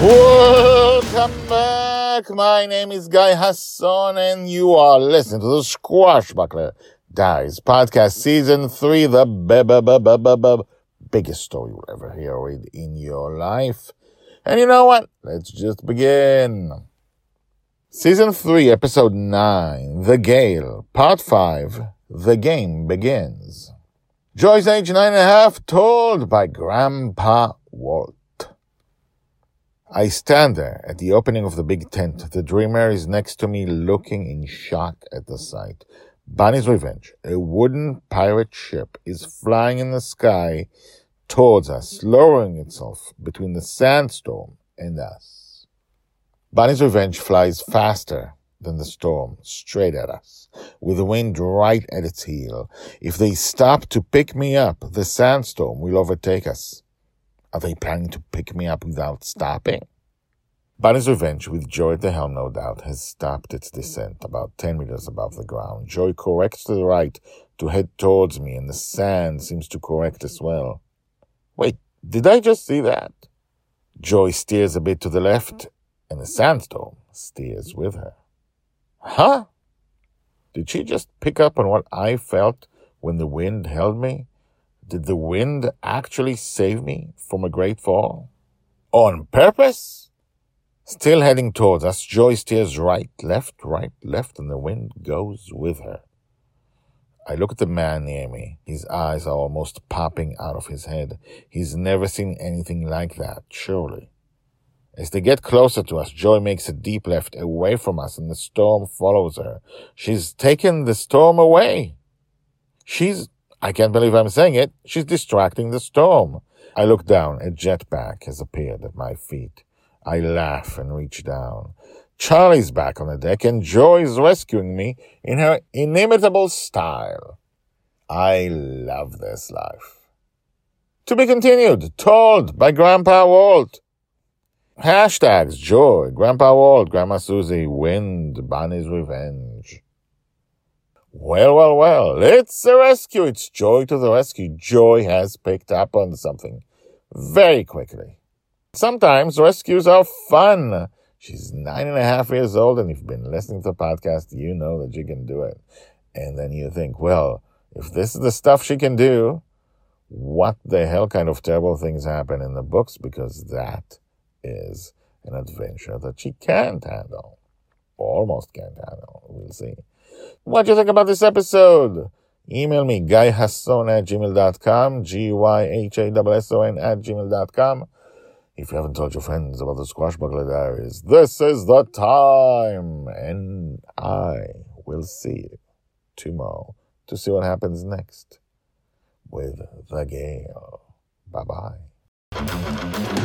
Welcome back. My name is Guy Hasson, and you are listening to the Squashbuckler Diaries podcast, season three, the b- b- b- biggest story you'll ever hear in your life. And you know what? Let's just begin. Season three, episode nine, The Gale, part five, The Game Begins. Joy's age nine and a half, told by Grandpa Walt. I stand there at the opening of the big tent. The dreamer is next to me looking in shock at the sight. Bonny's Revenge, a wooden pirate ship, is flying in the sky towards us, lowering itself between the sandstorm and us. Bonny's Revenge flies faster than the storm, straight at us, with the wind right at its heel. If they stop to pick me up, the sandstorm will overtake us. Are they planning to pick me up without stopping? Bonny's Revenge, with Joy at the helm, no doubt, has stopped its descent about 10 meters above the ground. Joy corrects to the right to head towards me, and the sand seems to correct as well. Wait, did I just see that? Joy steers a bit to the left, and the sandstorm steers with her. Huh? Did she just pick up on what I felt when the wind held me? Did the wind actually save me from a great fall? On purpose? Still heading towards us, Joy steers right, left, right, left, and the wind goes with her. I look at the man near me. His eyes are almost popping out of his head. He's never seen anything like that, surely. As they get closer to us, Joy makes a deep left away from us, and the storm follows her. She's taken the storm away. She's I can't believe I'm saying it. She's distracting the storm. I look down. A jetpack has appeared at my feet. I laugh and reach down. Charlie's back on the deck and Joy is rescuing me in her inimitable style. I love this life. To be continued, told by Grandpa Walt. Hashtags Joy, Grandpa Walt, Grandma Susie, Wind, Bonny's Revenge. Well, well, well, it's a rescue. It's Joy to the rescue. Joy has picked up on something very quickly. Sometimes rescues are fun. She's nine and a half years old, and if you've been listening to the podcast, you know that you can do it. And then you think, well, if this is the stuff she can do, what the hell kind of terrible things happen in the books? Because that is an adventure that she can't handle. Almost can't handle. We'll see. What do you think about this episode? Email me, guyhasson at gmail.com, G-Y-H-A-S-S-O-N at gmail.com. If you haven't told your friends about the Squashbuckler Diaries, this is the time. And I will see you tomorrow to see what happens next with the Gale. Bye-bye.